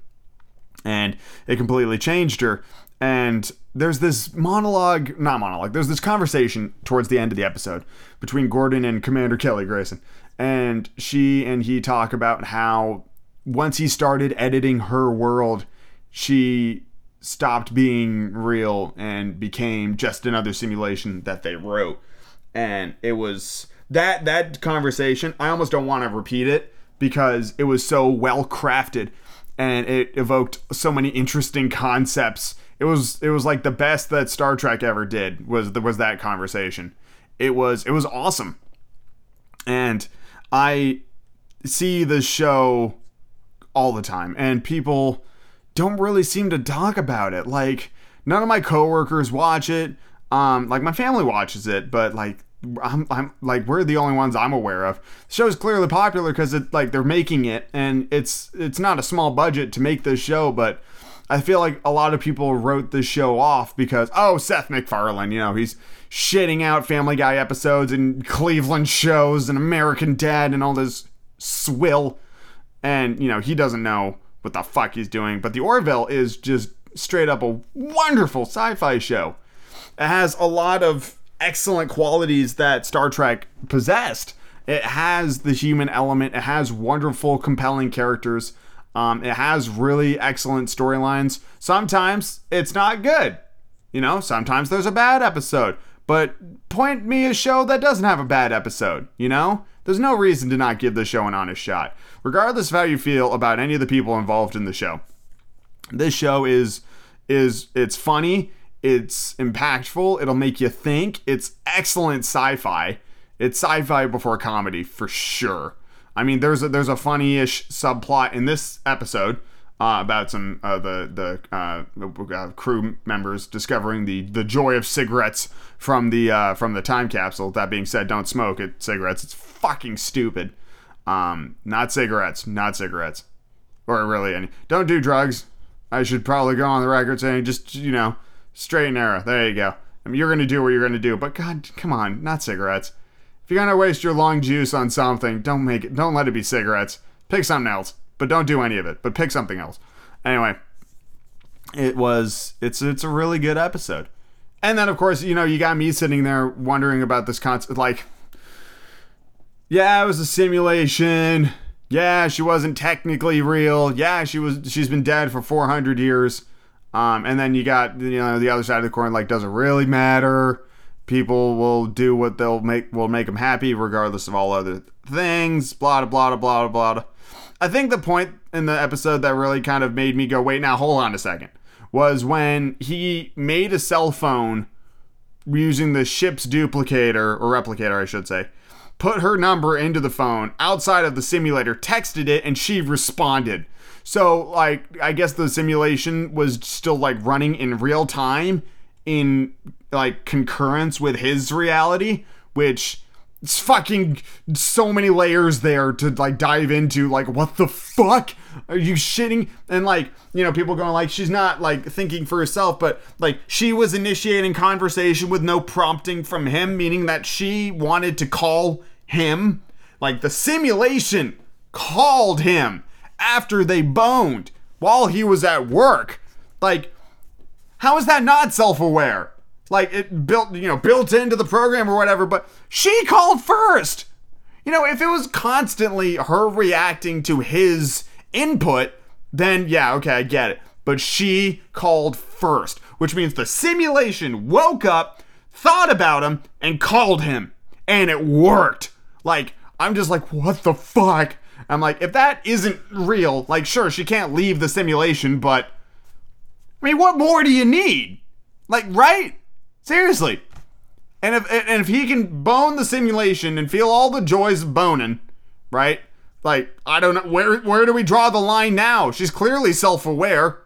and it completely changed her. And there's this monologue, not monologue. There's this conversation towards the end of the episode between Gordon and Commander Kelly Grayson, and she and he talk about how once he started editing her world, she stopped being real and became just another simulation that they wrote. And it was that that conversation, I almost don't want to repeat it because it was so well crafted and it evoked so many interesting concepts. It was it was like the best that Star Trek ever did was was that conversation. It was it was awesome. And I see the show all the time and people don't really seem to talk about it. Like none of my coworkers watch it. Um, like my family watches it, but like I'm, I'm like we're the only ones I'm aware of. The show is clearly popular because it like they're making it, and it's it's not a small budget to make this show, but I feel like a lot of people wrote this show off because oh Seth MacFarlane, you know he's shitting out Family Guy episodes and Cleveland shows and American Dad and all this swill, and you know he doesn't know what the fuck he's doing. But the Orville is just straight up a wonderful sci-fi show. It has a lot of excellent qualities that Star Trek possessed. It has the human element. It has wonderful, compelling characters. Um, it has really excellent storylines. Sometimes it's not good. You know, sometimes there's a bad episode. But point me a show that doesn't have a bad episode, you know? There's no reason to not give the show an honest shot, regardless of how you feel about any of the people involved in the show. This show is is it's funny, it's impactful, it'll make you think, it's excellent sci-fi. It's sci-fi before comedy for sure. I mean, there's a, there's a funny-ish subplot in this episode uh, about some uh, the the uh, uh, crew members discovering the the joy of cigarettes from the uh, from the time capsule. That being said, don't smoke it. Cigarettes. It's fucking stupid. Um, not cigarettes. Not cigarettes. Or really any. Don't do drugs. I should probably go on the record saying just you know straight and narrow. There you go. I mean, you're gonna do what you're gonna do, but God, come on, not cigarettes. If you're gonna waste your long juice on something, don't make it. Don't let it be cigarettes. Pick something else but don't do any of it. But pick something else. Anyway, it was it's it's a really good episode. And then of course, you know, you got me sitting there wondering about this concept like yeah, it was a simulation. Yeah, she wasn't technically real. Yeah, she was she's been dead for 400 years. Um, and then you got you know the other side of the coin like does it really matter? People will do what they'll make will make them happy regardless of all other things. Blah blah blah blah blah. I think the point in the episode that really kind of made me go, wait, now hold on a second, was when he made a cell phone using the ship's duplicator, or replicator, I should say, put her number into the phone outside of the simulator, texted it, and she responded. So, like, I guess the simulation was still like running in real time in like concurrence with his reality, which it's fucking so many layers there to like dive into like what the fuck? Are you shitting? And like you know people going like she's not like thinking for herself but like she was initiating conversation with no prompting from him meaning that she wanted to call him. Like the simulation called him after they boned while he was at work. Like how is that not self-aware Like it built, you know, built into the program or whatever, but she called first. You know, if it was constantly her reacting to his input, then yeah, okay, I get it. But she called first, which means the simulation woke up, thought about him, and called him. And it worked. Like, I'm just like, what the fuck? I'm like, if that isn't real, like, sure, she can't leave the simulation, but I mean, what more do you need? Like, right? Seriously. And if and if he can bone the simulation and feel all the joys of boning, right? Like, I don't know where where do we draw the line now? She's clearly self-aware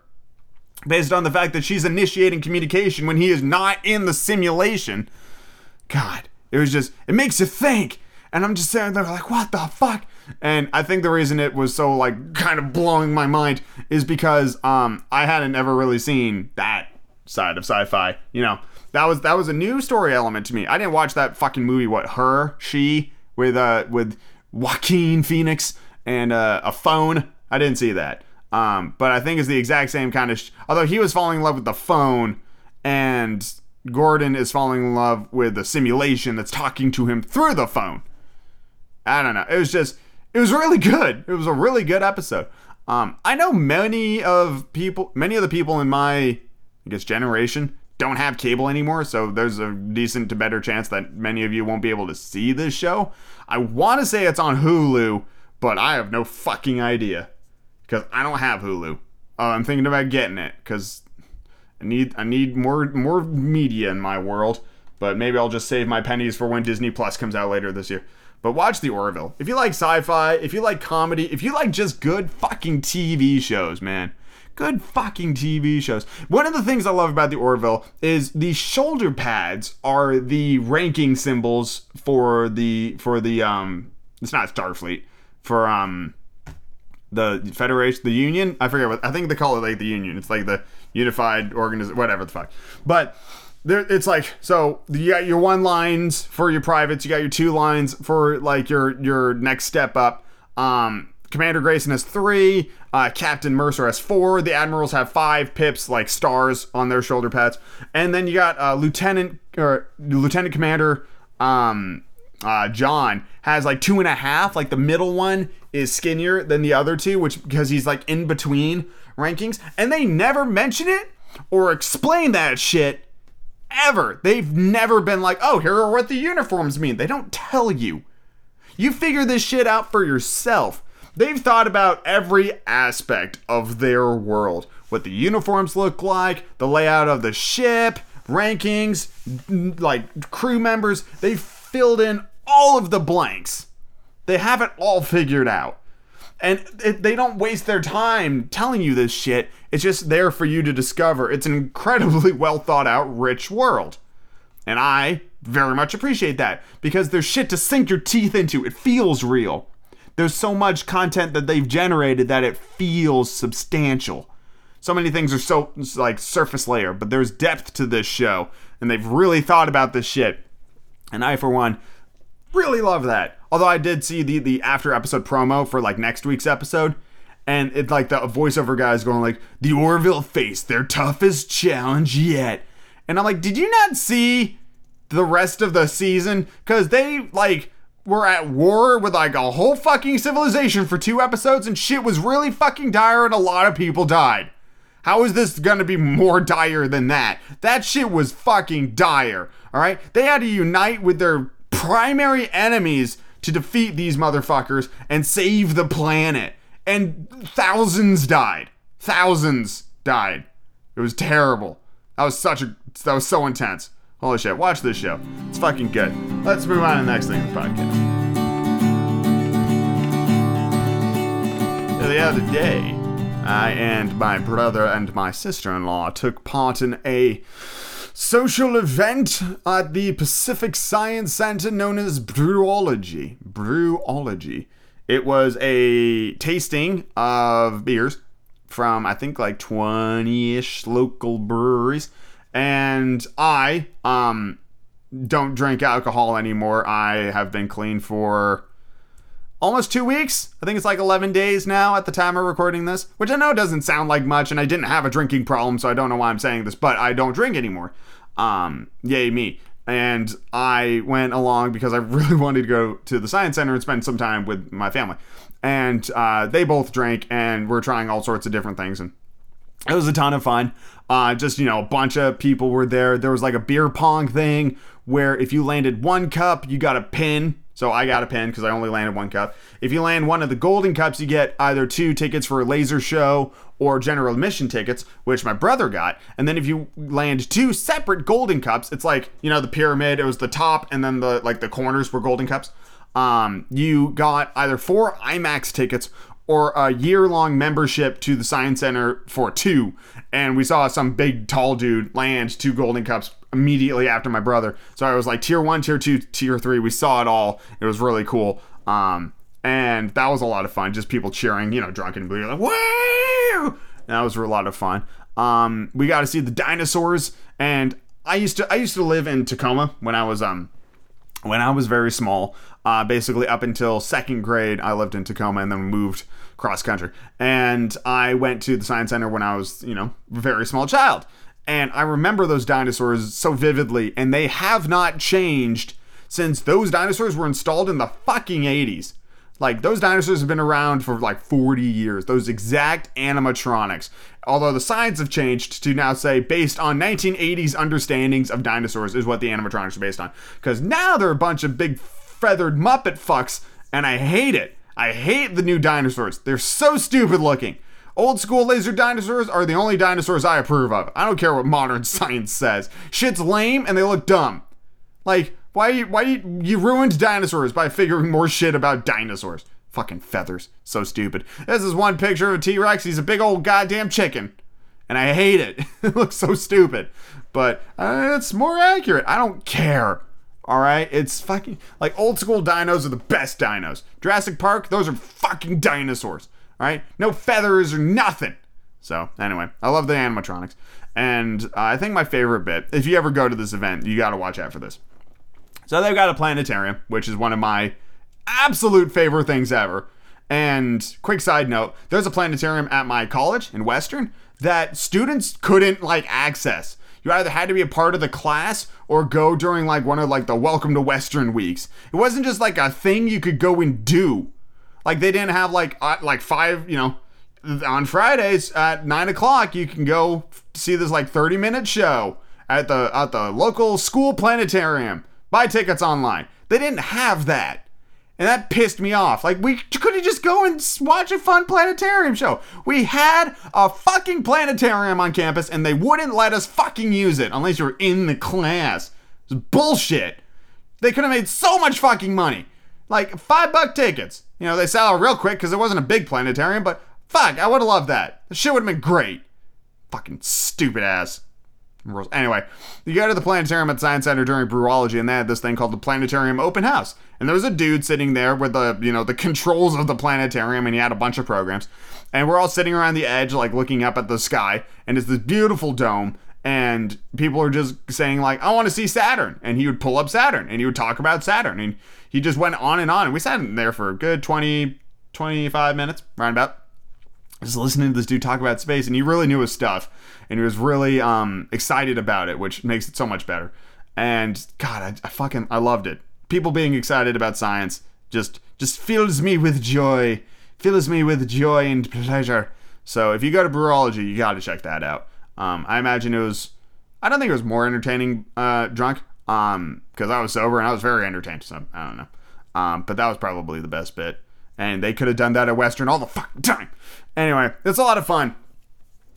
based on the fact that she's initiating communication when he is not in the simulation. God, it was just it makes you think. And I'm just sitting there like, what the fuck? And I think the reason it was so like kind of blowing my mind is because um I hadn't ever really seen that side of sci-fi. You know, that was that was a new story element to me. I didn't watch that fucking movie. What her she with uh with Joaquin Phoenix and uh, a phone. I didn't see that. Um, but I think it's the exact same kind of. Sh- although he was falling in love with the phone, and Gordon is falling in love with the simulation that's talking to him through the phone. I don't know. It was just. It was really good. It was a really good episode. Um, I know many of people, many of the people in my, I guess, generation don't have cable anymore, so there's a decent to better chance that many of you won't be able to see this show. I want to say it's on Hulu, but I have no fucking idea because I don't have Hulu. Uh, I'm thinking about getting it because I need I need more more media in my world. But maybe I'll just save my pennies for when Disney Plus comes out later this year. But watch The Orville. If you like sci-fi, if you like comedy, if you like just good fucking TV shows, man good fucking TV shows. One of the things I love about the Orville is the shoulder pads are the ranking symbols for the for the um it's not Starfleet for um the Federation, the Union. I forget what I think they call it like the Union. It's like the unified organization, whatever the fuck. But there, it's like so you got your one lines for your privates, you got your two lines for like your your next step up. Um, Commander Grayson has three. Uh, Captain Mercer has four. The admirals have five pips, like stars, on their shoulder pads. And then you got uh, Lieutenant or Lieutenant Commander um, uh, John has like two and a half. Like the middle one is skinnier than the other two, which because he's like in between rankings. And they never mention it or explain that shit ever. They've never been like, oh, here are what the uniforms mean. They don't tell you. You figure this shit out for yourself. They've thought about every aspect of their world what the uniforms look like, the layout of the ship, rankings, like crew members. They've filled in all of the blanks. They have it all figured out. And it, they don't waste their time telling you this shit. It's just there for you to discover. It's an incredibly [laughs] well thought out, rich world. And I very much appreciate that because there's shit to sink your teeth into. It feels real there's so much content that they've generated that it feels substantial. So many things are so like surface layer, but there's depth to this show, and they've really thought about this shit. And I, for one, really love that. Although I did see the the after episode promo for like next week's episode, and it's like the voiceover guys going like, "The Orville faced their toughest challenge yet," and I'm like, "Did you not see the rest of the season? Because they like." Were at war with like a whole fucking civilization for two episodes and shit was really fucking dire and a lot of people died. How is this gonna be more dire than that? That shit was fucking dire, alright? They had to unite with their primary enemies to defeat these motherfuckers and save the planet. And thousands died. Thousands died. It was terrible. That was such a that was so intense. Holy shit, watch this show. It's fucking good. Let's move on to the next thing in the podcast. The other day, I and my brother and my sister in law took part in a social event at the Pacific Science Center known as Brewology. Brewology. It was a tasting of beers from, I think, like 20 ish local breweries and I um don't drink alcohol anymore. I have been clean for almost two weeks. I think it's like 11 days now at the time of recording this, which I know doesn't sound like much, and I didn't have a drinking problem, so I don't know why I'm saying this, but I don't drink anymore. Um, yay me. And I went along because I [laughs] really wanted to go to the science center and spend some time with my family. And uh, they both drank and were trying all sorts of different things. And it was a ton of fun. Uh, just, you know, a bunch of people were there. There was like a beer pong thing where if you landed one cup, you got a pin. So I got a pin because I only landed one cup. If you land one of the golden cups, you get either two tickets for a laser show or general admission tickets, which my brother got. And then if you land two separate golden cups, it's like, you know, the pyramid, it was the top and then the like the corners were golden cups. Um, you got either four IMAX tickets or a year long membership to the Science Center for two. And we saw some big tall dude land two golden cups immediately after my brother. So I was like tier one, tier two, tier three. We saw it all. It was really cool. Um, and that was a lot of fun. Just people cheering, you know, drunken blue, like woo! That was a lot of fun. Um, we got to see the dinosaurs, and I used to I used to live in Tacoma when I was um when I was very small. Uh, basically up until second grade, I lived in Tacoma and then moved cross country. And I went to the science center when I was, you know, very small child. And I remember those dinosaurs so vividly, and they have not changed since those dinosaurs were installed in the fucking 80s. Like those dinosaurs have been around for like 40 years. Those exact animatronics. Although the science have changed to now say based on 1980s understandings of dinosaurs is what the animatronics are based on. Because now they're a bunch of big feathered Muppet fucks, and I hate it. I hate the new dinosaurs. They're so stupid looking. Old school laser dinosaurs are the only dinosaurs I approve of. I don't care what modern [laughs] science says. Shit's lame and they look dumb. Like, why why you ruined dinosaurs by figuring more shit about dinosaurs? Fucking feathers. So stupid. This is one picture of a T-Rex. He's a big old goddamn chicken. And I hate it. [laughs] it looks so stupid. But uh, it's more accurate. I don't care. All right, it's fucking like old school dinos are the best dinos. Jurassic Park, those are fucking dinosaurs. All right, no feathers or nothing. So anyway, I love the animatronics, and uh, I think my favorite bit, if you ever go to this event, you got to watch out for this. So they've got a planetarium, which is one of my absolute favorite things ever. And quick side note, there's a planetarium at my college in Western that students couldn't like access. You either had to be a part of the class or go during like one of like the welcome to Western weeks. It wasn't just like a thing you could go and do. Like they didn't have like uh, like five, you know, on Fridays at nine o'clock you can go see this like 30 minute show at the at the local school planetarium. Buy tickets online. They didn't have that. And that pissed me off. Like, we couldn't just go and watch a fun planetarium show. We had a fucking planetarium on campus and they wouldn't let us fucking use it unless you're in the class. It was bullshit. They could have made so much fucking money. Like, five buck tickets. You know, they sell out real quick because it wasn't a big planetarium, but fuck, I would have loved that. The shit would have been great. Fucking stupid ass. Anyway, you go to the planetarium at Science Center during Brewology, and they had this thing called the Planetarium Open House. And there was a dude sitting there with the, you know, the controls of the planetarium, and he had a bunch of programs. And we're all sitting around the edge, like looking up at the sky, and it's this beautiful dome. And people are just saying, like, I want to see Saturn. And he would pull up Saturn, and he would talk about Saturn. And he just went on and on. And we sat in there for a good 20, 25 minutes, roundabout just listening to this dude talk about space, and he really knew his stuff, and he was really um, excited about it, which makes it so much better. And God, I, I fucking I loved it. People being excited about science just just fills me with joy, fills me with joy and pleasure. So if you go to Brewology, you got to check that out. Um, I imagine it was. I don't think it was more entertaining uh, drunk, um, because I was sober and I was very entertained. So I don't know. Um, but that was probably the best bit and they could have done that at Western all the fucking time. Anyway, it's a lot of fun.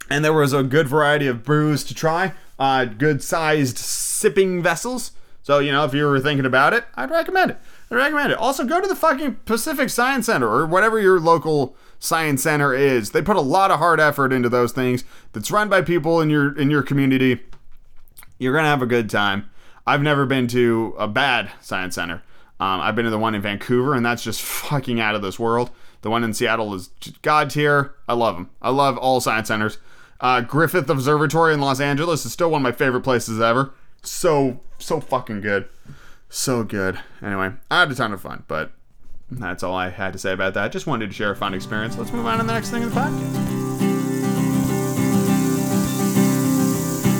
And there was a good variety of brews to try, uh, good sized sipping vessels. So, you know, if you were thinking about it, I'd recommend it. I'd recommend it. Also, go to the fucking Pacific Science Center or whatever your local science center is. They put a lot of hard effort into those things. That's run by people in your in your community. You're gonna have a good time. I've never been to a bad science center. Um, I've been to the one in Vancouver, and that's just [laughs] fucking out of this world. The one in Seattle is god tier. I love them. I love all science centers. Uh, Griffith Observatory in Los Angeles is still one of my favorite places ever. So so fucking good, so good. Anyway, I had a ton of fun, but that's all I had to say about that. Just wanted to share a fun experience. Let's move on to the next thing in the podcast.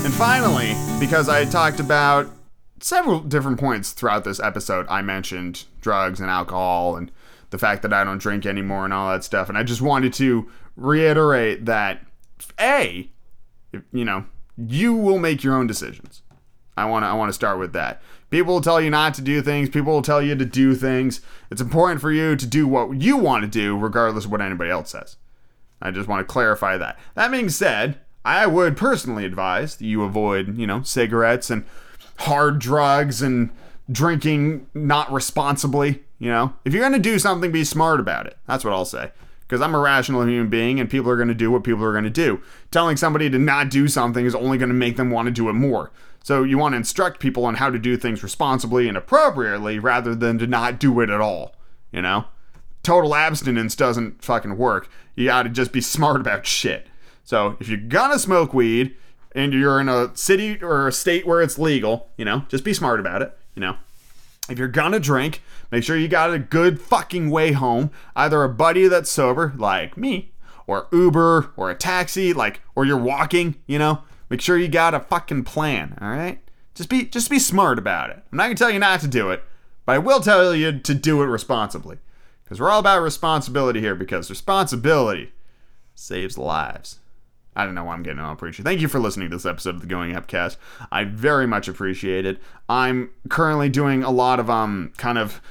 And finally, because I talked about several different points throughout this episode, I mentioned drugs and alcohol and the fact that I don't drink anymore and all that stuff. And I just wanted to reiterate that A, you know, you will make your own decisions. I want to I want to start with that. People will tell you not to do things, people will tell you to do things. It's important for you to do what you want to do regardless of what anybody else says. I just want to clarify that. That being said, I would personally advise that you avoid, you know, cigarettes and hard drugs and drinking not responsibly. You know, if you're going to do something, be smart about it. That's what I'll say. Because I'm a rational human being and people are going to do what people are going to do. Telling somebody to not do something is only going to make them want to do it more. So you want to instruct people on how to do things responsibly and appropriately rather than to not do it at all. You know? Total abstinence doesn't fucking work. You got to just be smart about shit. So if you're gonna smoke weed and you're in a city or a state where it's legal, you know, just be smart about it, you know. If you're gonna drink, make sure you got a good fucking way home. Either a buddy that's sober, like me, or Uber, or a taxi, like, or you're walking, you know. Make sure you got a fucking plan, all right? Just be just be smart about it. I'm not gonna tell you not to do it, but I will tell you to do it responsibly. Because we're all about responsibility here, because responsibility saves lives. I don't know why I'm getting all preachy. Thank you for listening to this episode of the Going Upcast. I very much appreciate it. I'm currently doing a lot of um kind of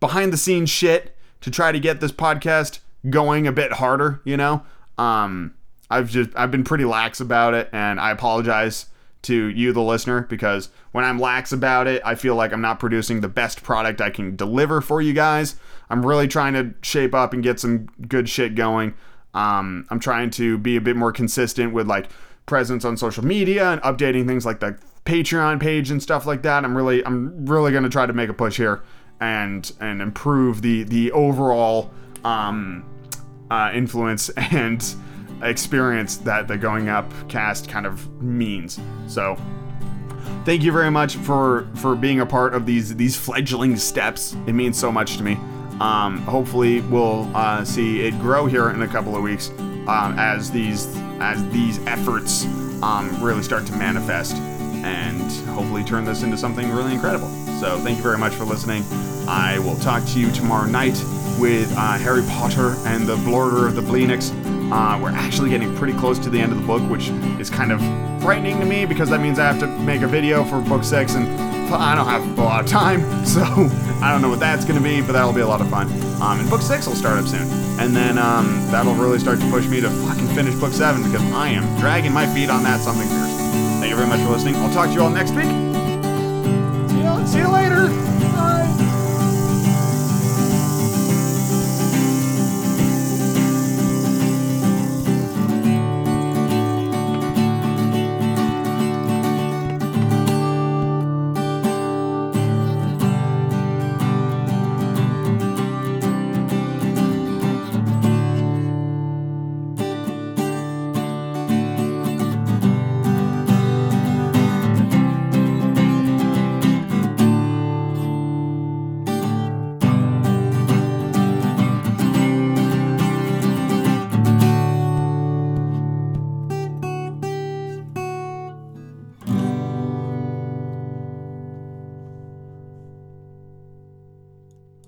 behind the scenes shit to try to get this podcast going a bit harder, you know? Um I've just I've been pretty lax about it and I apologize to you the listener because when I'm lax about it, I feel like I'm not producing the best product I can deliver for you guys. I'm really trying to shape up and get some good shit going. Um, I'm trying to be a bit more consistent with like presence on social media and updating things like the Patreon page and stuff like that. I'm really I'm really gonna try to make a push here and and improve the the overall um, uh, influence [laughs] and experience that the going up cast kind of means. So thank you very much for for being a part of these these fledgling steps. It means so much to me. Um, hopefully, we'll uh, see it grow here in a couple of weeks um, as these as these efforts um, really start to manifest, and hopefully turn this into something really incredible. So, thank you very much for listening. I will talk to you tomorrow night with uh, Harry Potter and the Blorder of the Bleeniks. Uh, we're actually getting pretty close to the end of the book, which is kind of frightening to me because that means I have to make a video for book six and I don't have a lot of time, [laughs] so I don't know what that's going to be, but that'll be a lot of fun. Um, and book six will start up soon, and then um, that'll really start to push me to fucking finish book seven because I am dragging my feet on that something fierce. Thank you very much for listening. I'll talk to you all next week. See you, see you later.